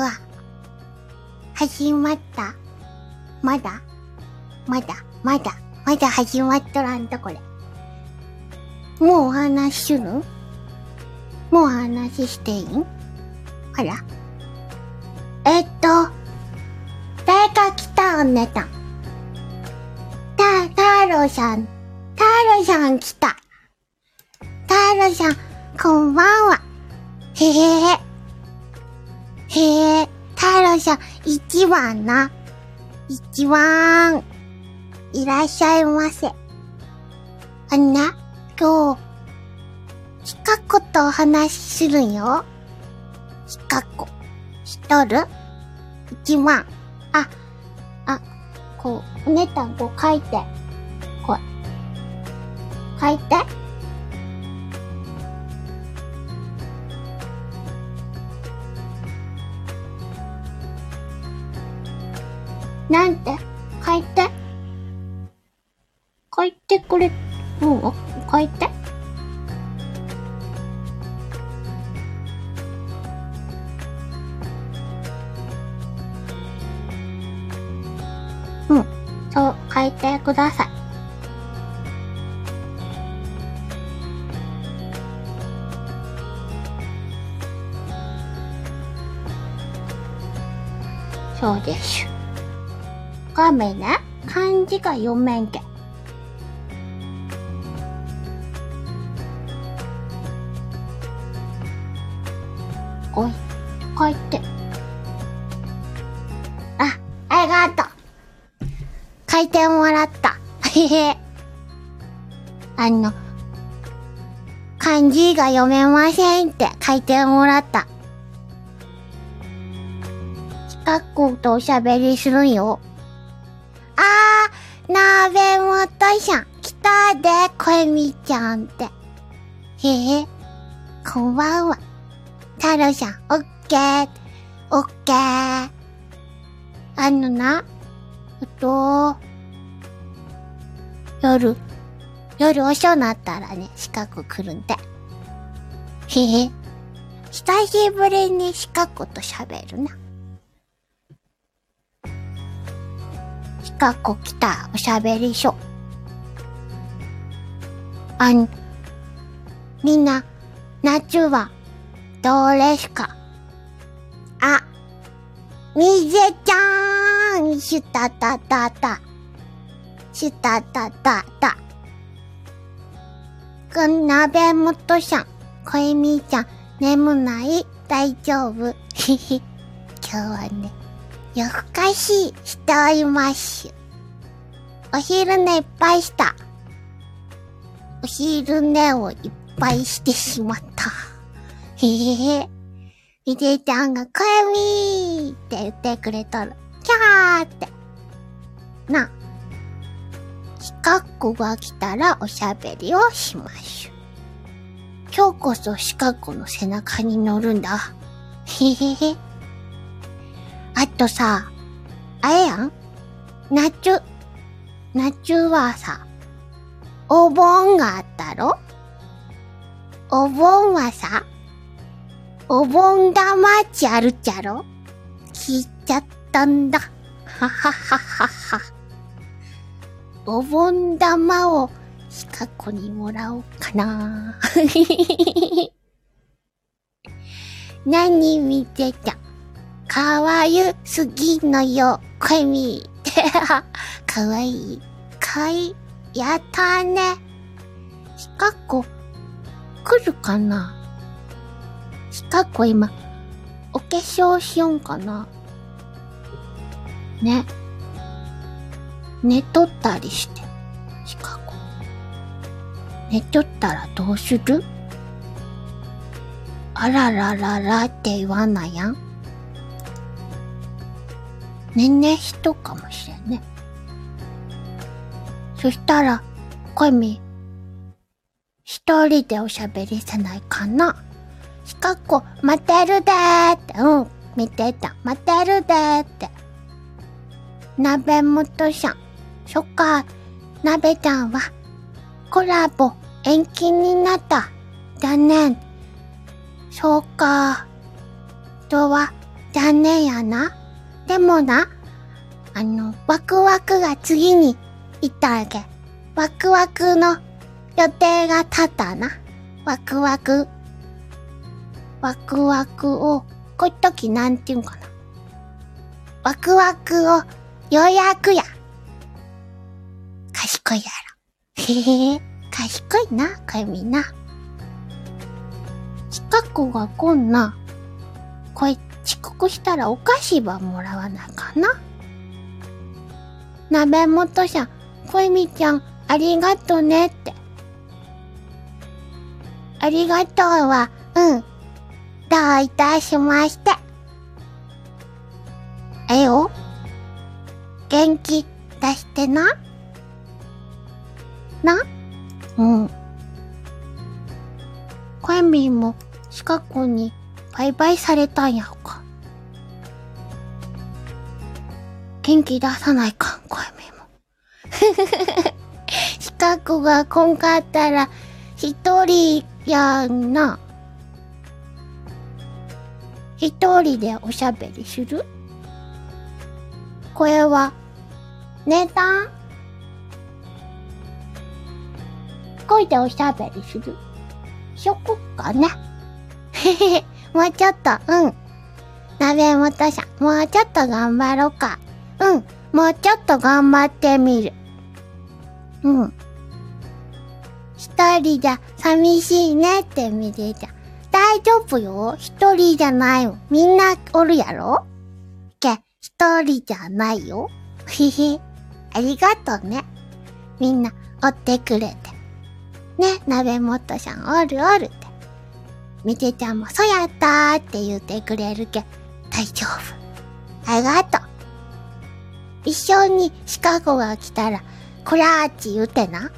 うわ。始まった。まだ？まだ、まだ、まだ始まっとらんと、これ。もうお話しするもうお話ししていい？んあら。えっと、誰か来たんねたん。た、太郎さん、太郎さん来た。太郎さん、こんばんは。へへへ。へえ、太郎さん、一番な。一番。いらっしゃいませ。あんな、今日、ひかことお話しするよ。ひかこ。しとる？一番。あ、あ、こう、お姉たんこう書いて。こう。書いて。なんて？書いて。書いてくれ、う？ん、書いて。うん、そう書いてください。そうです。画面ね、漢字が読めんけ。おい、書いて。あ、ありがとう。書いてもらった。へへ。あの、漢字が読めませんって書いてもらった。ひかことおしゃべりするよ。もとさん、来たで、こえみちゃんって。へへ、こんばんは。太郎さん、オッケー、オッケー。あのな、えっと、夜、夜遅なったらね、四角来るんで。へへ、久しぶりに四角と喋るな。四角来たおしゃべりしょ。あん、みんな、夏は、どうですか？あ、みぜちゃーんしたたたた。したたたた。くんなべもとさん、こえみちゃん、眠ない？大丈夫？ひひ。今日はね、夜更かししております。お昼寝いっぱいした。お昼寝をいっぱいしてしまった。へへへ。みでちゃんが、こえみーって言ってくれとる。キャーって。な。ひかっこが来たらおしゃべりをしましょう。今日こそしかっこの背中に乗るんだ。へへへ。あとさ、あれやん？夏、夏はさ、お盆があったろ？お盆はさ、お盆玉ちあるっちゃろ？聞いちゃったんだ。ははははは。お盆玉をひかこにもらおうかな。何見てた？かわゆすぎのよ、こみ。かわいい。かわいい。やったね。ひかこ、来るかな？ひかこ今、お化粧しよんかなね。寝とったりして。ひかこ。寝とったらどうする？あららららって言わないやん。ねんねしとかもしれん。そしたら、こみ、一人でおしゃべりせないかな？ひかっこ、待てるでーって、うん、見てた。待てるでーって。なべもとさん、そっか、なべちゃんは、コラボ、延期になった。だねん。そうか。とは、残念やな。でもな、あの、ワクワクが次に行ったわけ。ワクワクの予定が立ったな。ワクワク。ワクワクを、こういう時なんて言うんかな。ワクワクを予約や。賢いやろ。へへ、賢いな、かゆみな。近くがこんな。これ遅刻したらお菓子ばもらわなあかな。鍋元さん、こゆみちゃん、ありがとねって。ありがとうは、うん。どういたしまして。えよ？元気出してな？な？うん。コエミも近くにバイバイされたんやろか。元気出さないか、も。近くがこんかったら、一人やんな。一人でおしゃべりする？これは、姉さん声でおしゃべりする？しょこっかね。へへへ、もうちょっと、うん。鍋元さん、もうちょっと頑張ろうか。うん、もうちょっと頑張ってみる。うん。一人じゃ寂しいねって見てた。大丈夫よ。一人じゃないよ。みんなおるやろ？け、一人じゃないよ。ひひ。ありがとうね。みんな、追ってくれて。ね、鍋元さんおるおるって。みてちゃんもそうやったーって言ってくれるけ。大丈夫。ありがとう。一緒にシカゴが来たら、こらーっち言うてな。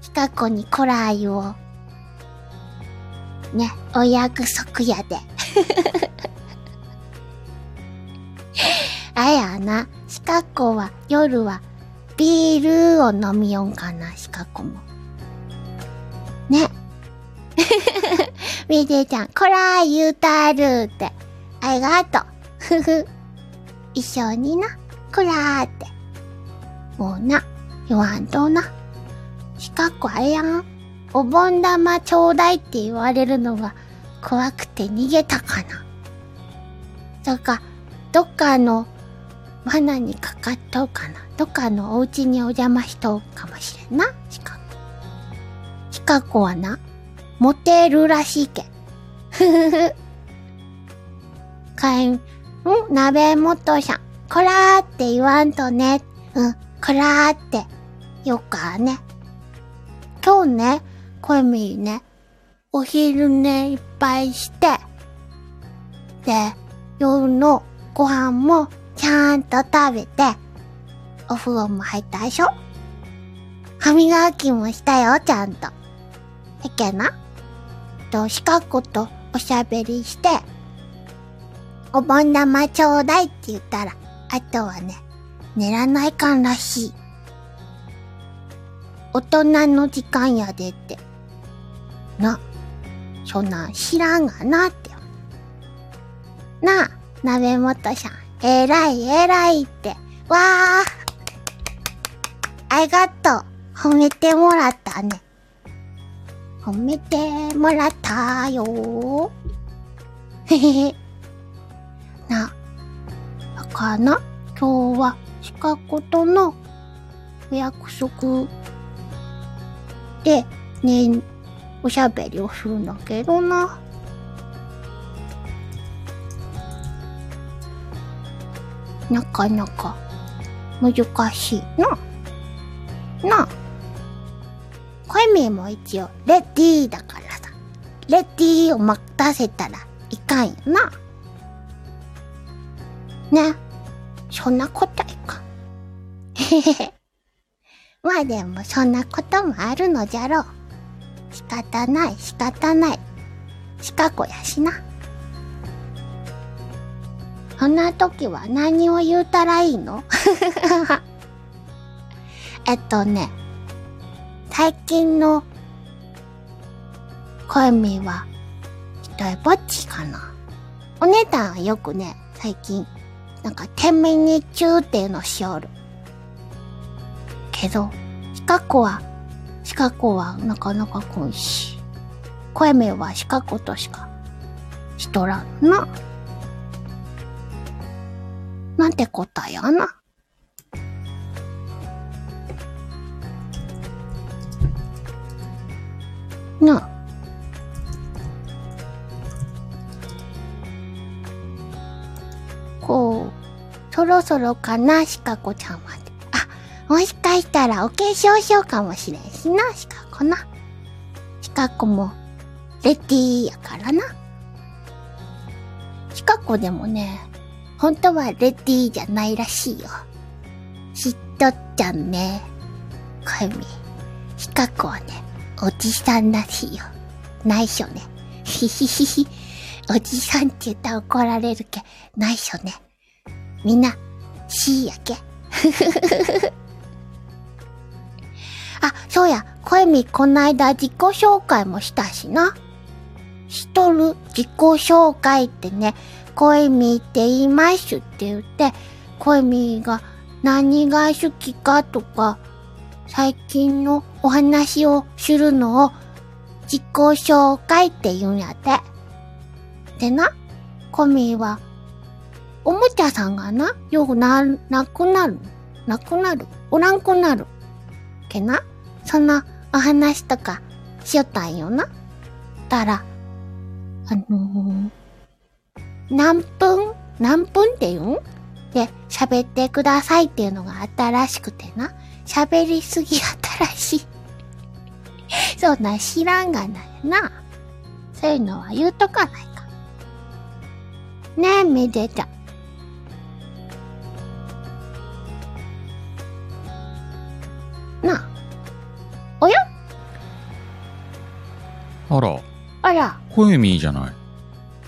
シカゴにこらー言おう。ね、お約束やで。あやな、シカゴは夜はビールを飲みよんかな、シカゴも。ね。みでちゃん、こらー言うたるって。ありがとう。ふふ。一緒にな、こらーって。もうな、言わんとな。シカゴあれやん。お盆玉ちょうだいって言われるのが怖くて逃げたかな。そっか、どっかの罠にかかっとうかな。どっかのお家にお邪魔しとうかもしれんな、シカゴ。シカゴはな、モテるらしいけ。ふふふ。かえん、ん？鍋元さん。こらーって言わんとね。うん、こらーって。よかね。今日ね、これみね、お昼寝いっぱいして、で、夜のご飯もちゃんと食べて、お風呂も入ったでしょ歯磨きもしたよ、ちゃんと。だけな。と、シカ子とおしゃべりして、お盆玉ちょうだいって言ったら、あとはね、寝らないかんらしい。大人の時間やでってな。そんなん知らんがなって。なあ、鍋元さん、えらいえらいって。わあ。ありがとう。褒めてもらったね。褒めてもらったよーへへへ。な、かな、今日はシカゴとのお約束で、ね、おしゃべりをするんだけどな。なかなか難しいな。なあ。声名も一応、レディーだからさ。レディーを待たせたらいかんよな。ね。そんなこといか。へへへ。まあでもそんなこともあるのじゃろう。仕方ない仕方ない。しかこやしな。そんな時は何を言うたらいいの？えっとね、最近の恋みは一人ぼっちかな。お姉たんはよくね、最近、なんか、天秤に中っていうのしおる。けど、シカ子は、シカ子はなかなか来んし、声目はシカ子としかしとらんな。なんてこったやな。なあ。ろそろかな、シカ子ちゃんまで。あ、もしかしたらお化粧しようかもしれんしな、シカ子な。シカ子も、レティーやからな。シカ子でもね、本当はレティーじゃないらしいよ。知っとっちゃんね。かゆみ。シカ子はね、おじさんらしいよ。内緒ね。ひひひひ。おじさんって言ったら怒られるけ。内緒ね。みんな、しやけ。あ、そうや、声みこないだ自己紹介もしたしな。しとる自己紹介ってね、声みって言いますって言って、声みが何が好きかとか、最近のお話をするのを自己紹介って言うんやって。でな、コミは、おもちゃさんがな、よくな、なくなる？なくなる？おらんくなる？けな、そんなお話とかしよったんよな？たら、あのー、何分？何分って言うん？で、喋ってくださいっていうのがあったらしくてな。喋りすぎやったらしい。そんな知らんがなやな。そういうのは言うとかないか。ねえ、めでた。なコエミーじゃない。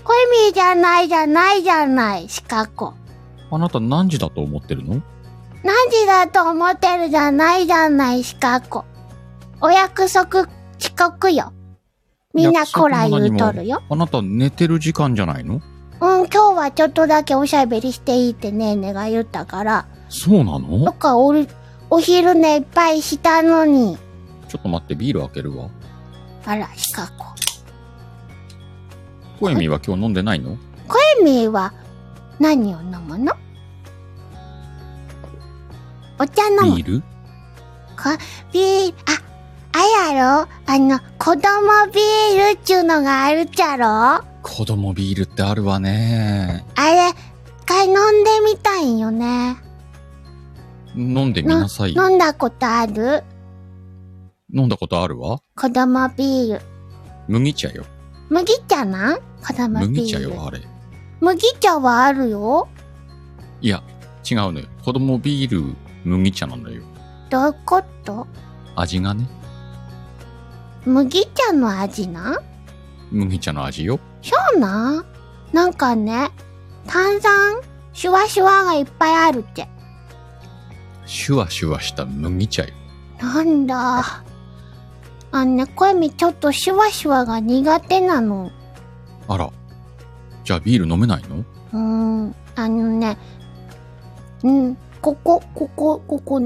恋みじゃないじゃないじゃない、シカ子。あなた何時だと思ってるの？何時だと思ってるじゃないじゃない、シカ子。お約束遅刻よ。みんなこら言うとるよ。あなた寝てる時間じゃないの？うん、今日はちょっとだけおしゃべりしていいってねえねが言ったから、そうなどのっかおる、お昼寝いっぱいしたのに。ちょっと待って、ビール開けるわ。あら、シカ子。コエミーは今日飲んでないのコエミーは何を飲むのお茶飲むビ。ールか、ビール、あ、あやろあの、子供ビールっちゅうのがあるっちゃろ子供ビールってあるわね。あれ、一回飲んでみたいんよね。飲んでみなさいよ。飲んだことある飲んだことあるわ。子供ビール。麦茶よ。麦茶なん？子供ビール。麦茶よ、あれ。麦茶はあるよ。いや、違うのよ。子供ビール、麦茶なんだよ。どういうこと？味がね。麦茶の味な？ん麦茶の味よ。そうな？んなんかね、炭酸、シュワシュワがいっぱいあるって。シュワシュワした麦茶よ。なんだ。あのね、声みちょっとシュワシュワが苦手なの。あら。じゃあビール飲めないの？うーん、あのね、うん、ここ、ここ、ここ、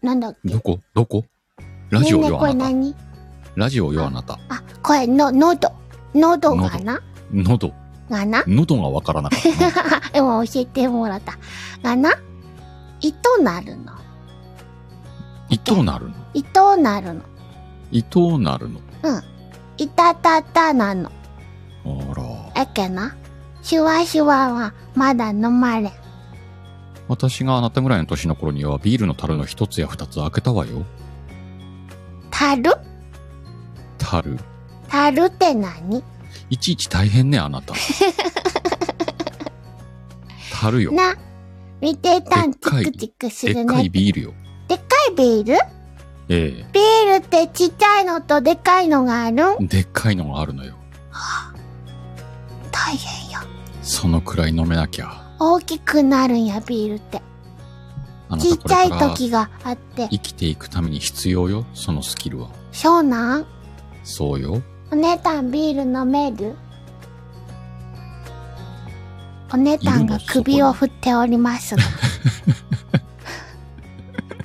なんだっけ？どこ？どこ？ラジオよ、あなた。これ何？ラジオよ、あなた。あ、これ、の、喉。喉がな？喉。がな？喉がわからなかったな。でも教えてもらった。がな？糸なるの。糸なるの？糸なるの。糸なるの？うん。いたたたなの。あら。えけな。シュワシュワはまだ飲まれん。私があなたぐらいの年の頃にはビールの樽の一つや二つ開けたわよ。樽？たるって何？いちいち大変ね、あなた。樽よ。な。見てたん、でっかいチクチクするでっかいね。ビールよ。でっかいビール？ええビールってちっちゃいのとでっかいのがある？んでっかいのがあるのよ。大変や。そのくらい飲めなきゃ。大きくなるんや、ビールって。ちっちゃい時があって。生きていくために必要よ。そのスキルは。そうなん？そうよ。お姉たんビール飲める？お姉たんが首を振っておりますが。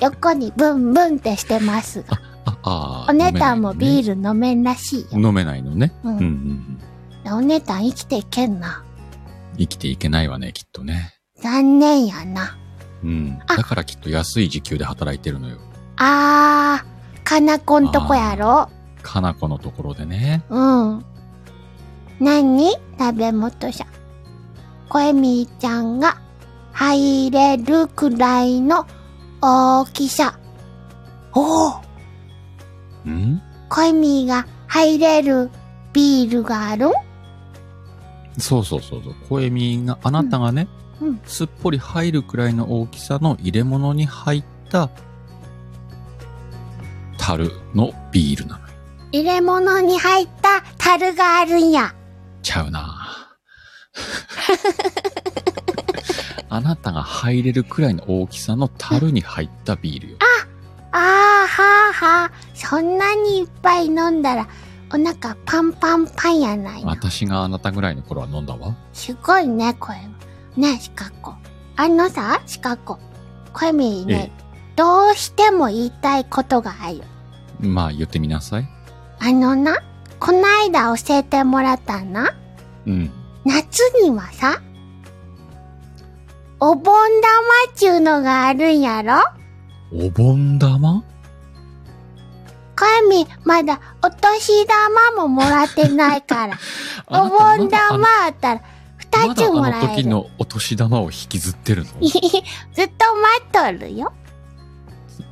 横にブンブンってしてますが。あ、あお姉たんもビル。ール飲めんらしいよ。飲めないのね。うんうんうんうん。お姉たん生きていけんな。生きていけないわね、きっとね。残念やな。うん。あだからきっと安い時給で働いてるのよ。あー、かなこんとこやろかなこのところでね。うん。何？食べ元さん。こえみーちゃんが入れるくらいの大きさ。おおん？こえみーが入れるビールがあるん？そうそうそうそう。声みが、あなたがね、うん。すっぽり入るくらいの大きさの入れ物に入った、樽のビールなのよ。入れ物に入った樽があるんや。ちゃうな あなたが入れるくらいの大きさの樽に入ったビールよ。あーは。そんなにいっぱい飲んだらお腹パンパンパンやないの。私があなたぐらいの頃は飲んだわ。すごいね、これ。ね、シカ子。あのさ、シカ子。これみね、どうしても言いたいことがある。まあ言ってみなさい。あのな、こないだ教えてもらったな。うん。夏にはさ、お盆玉っちゅうのがあるんやろお盆玉？まだお年玉ももらってないから。お盆玉あったら、二つまだあのもらえる。時のお年玉を引きずってるの？ずっと待っとるよ。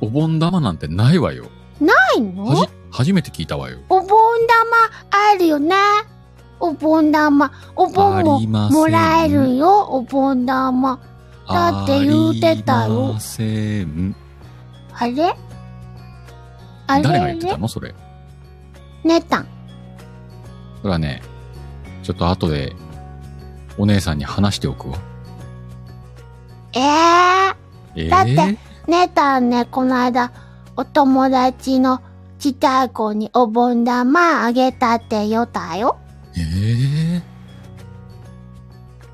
お盆玉なんてないわよ。ないの？初めて聞いたわよ。お盆玉あるよね。お盆玉。お盆あももらえるよ、お盆玉。だって言うてたよありません。あれ誰が言ってたの？それ。ねたん。それはね、ちょっと後で、お姉さんに話しておくわ。えええー、だってねたんね、この間、お友達のちっちゃい子にお盆玉あげたって言ったよ。えー、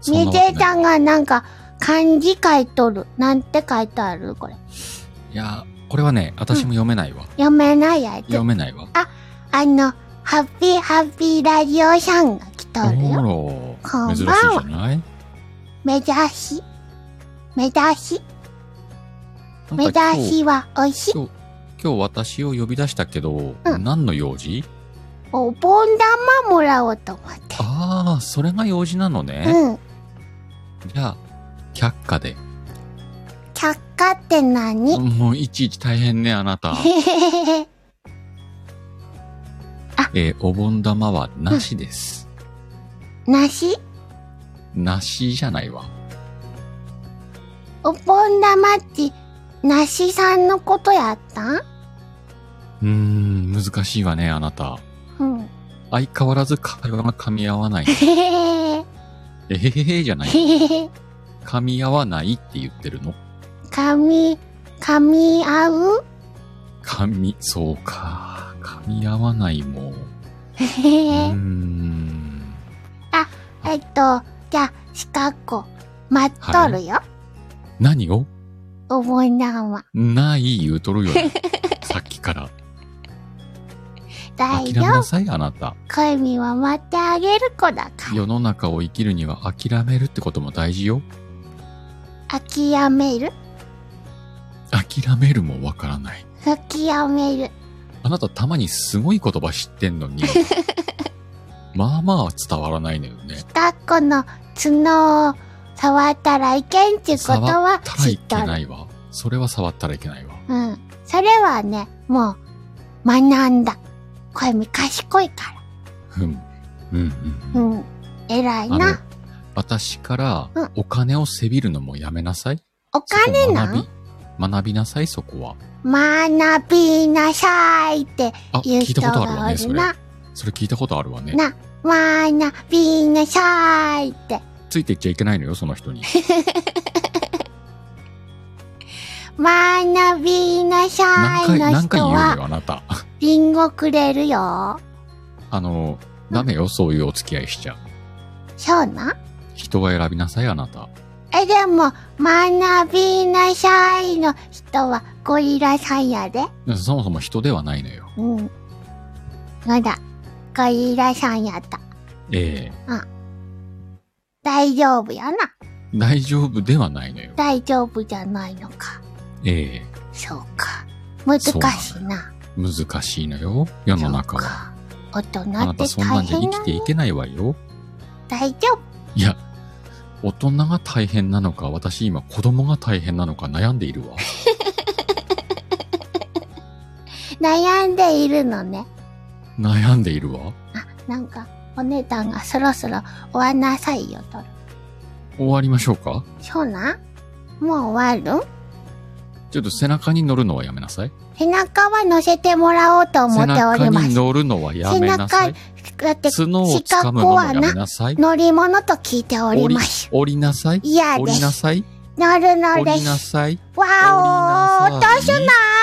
そんなみわけないぜちゃんがなんか漢字書いとる。なんて書いてある？これ。いや、これはね、私も読めないわ。読めないやつ読。めないわ。あの、ハッピーハッピーラジオさんが来とるよ。おこんばんはら、珍しいじゃない目指し。目指し。目指しは美味しい。今日、今日私を呼び出したけど、うん何の用事？お盆玉もらおうと思って。ああ、それが用事なのね。うん。じゃあ、却下で。却下って何、もういちいち大変ね、あなた。えーお盆玉はなしです。なしなしじゃないわ。お盆玉って、なしさんのことやったん？うーん、難しいわね、あなた。うん。相変わらず会話が噛み合わない。へへへえへへへじゃない。噛み合わないって言ってるの。噛み、噛み合う？噛み、そうか。噛み合わないもん。うへへへー。ん。えっと、じゃあ、四角、待っとるよ。何を？お盆玉。ない言うとるよ。さっきから。大諦め。なさい、あなた。恋みは待ってあげる子だから。世の中を生きるには諦めるってことも大事よ。諦める？諦めるもわからない。諦める。あなたたまにすごい言葉知ってんのに、まあまあ伝わらないのよね。タコの角を触ったらいけんってことは触ったらい知っとる。けないわ。それは触ったらいけないわ。うん。それはね、もう、学んだ。恋み賢いかうん。うんうんら。うん。うん。偉いな。、私からうんお金をせびるのもやめなさい。お金な学び、なさい、そこは。学びなさいってあ、言う人聞いたことあるがわね、それ。おるな。それ聞いたことあるわね。な、学びなさいって。ついていっちゃいけないのよ、その人に。学びなさいの何回言うの人はよ、あなた。リンゴくれるよ。あの、ダメよ、そういうお付き合いしちゃ。そうな人は選びなさい、あなた。え、でも、学びなさいの人はゴリラさんやで。そもそも人ではないのよ。うん。なんだ、ゴリラさんやった。え大丈夫やな。え大丈夫ではないのよ。大丈夫じゃないのか。ええそうか。難しいな。難しいのよ、世の中は。そうか。大人あなってたそんなんじゃ生大変なきていけないわよ。大丈夫。いや、大人が大変なのか、私今子供が大変なのか悩んでいるわ。悩んでいるのね。悩んでいるわ。あ、なんか、お値段がそろそろ終わんなさいよと。終わりましょうか？そうなん？もう終わる？んちょっと背中に乗るのはやめなさい。背中は乗せてもらおうと思背っており中にます。乗るのはやめなさい。だって、角を掴むのもやめなさい。乗り物と聞いてお降りります。、降りなさい。嫌降りなです。さい。乗るの降りです。なさい。わお落とすな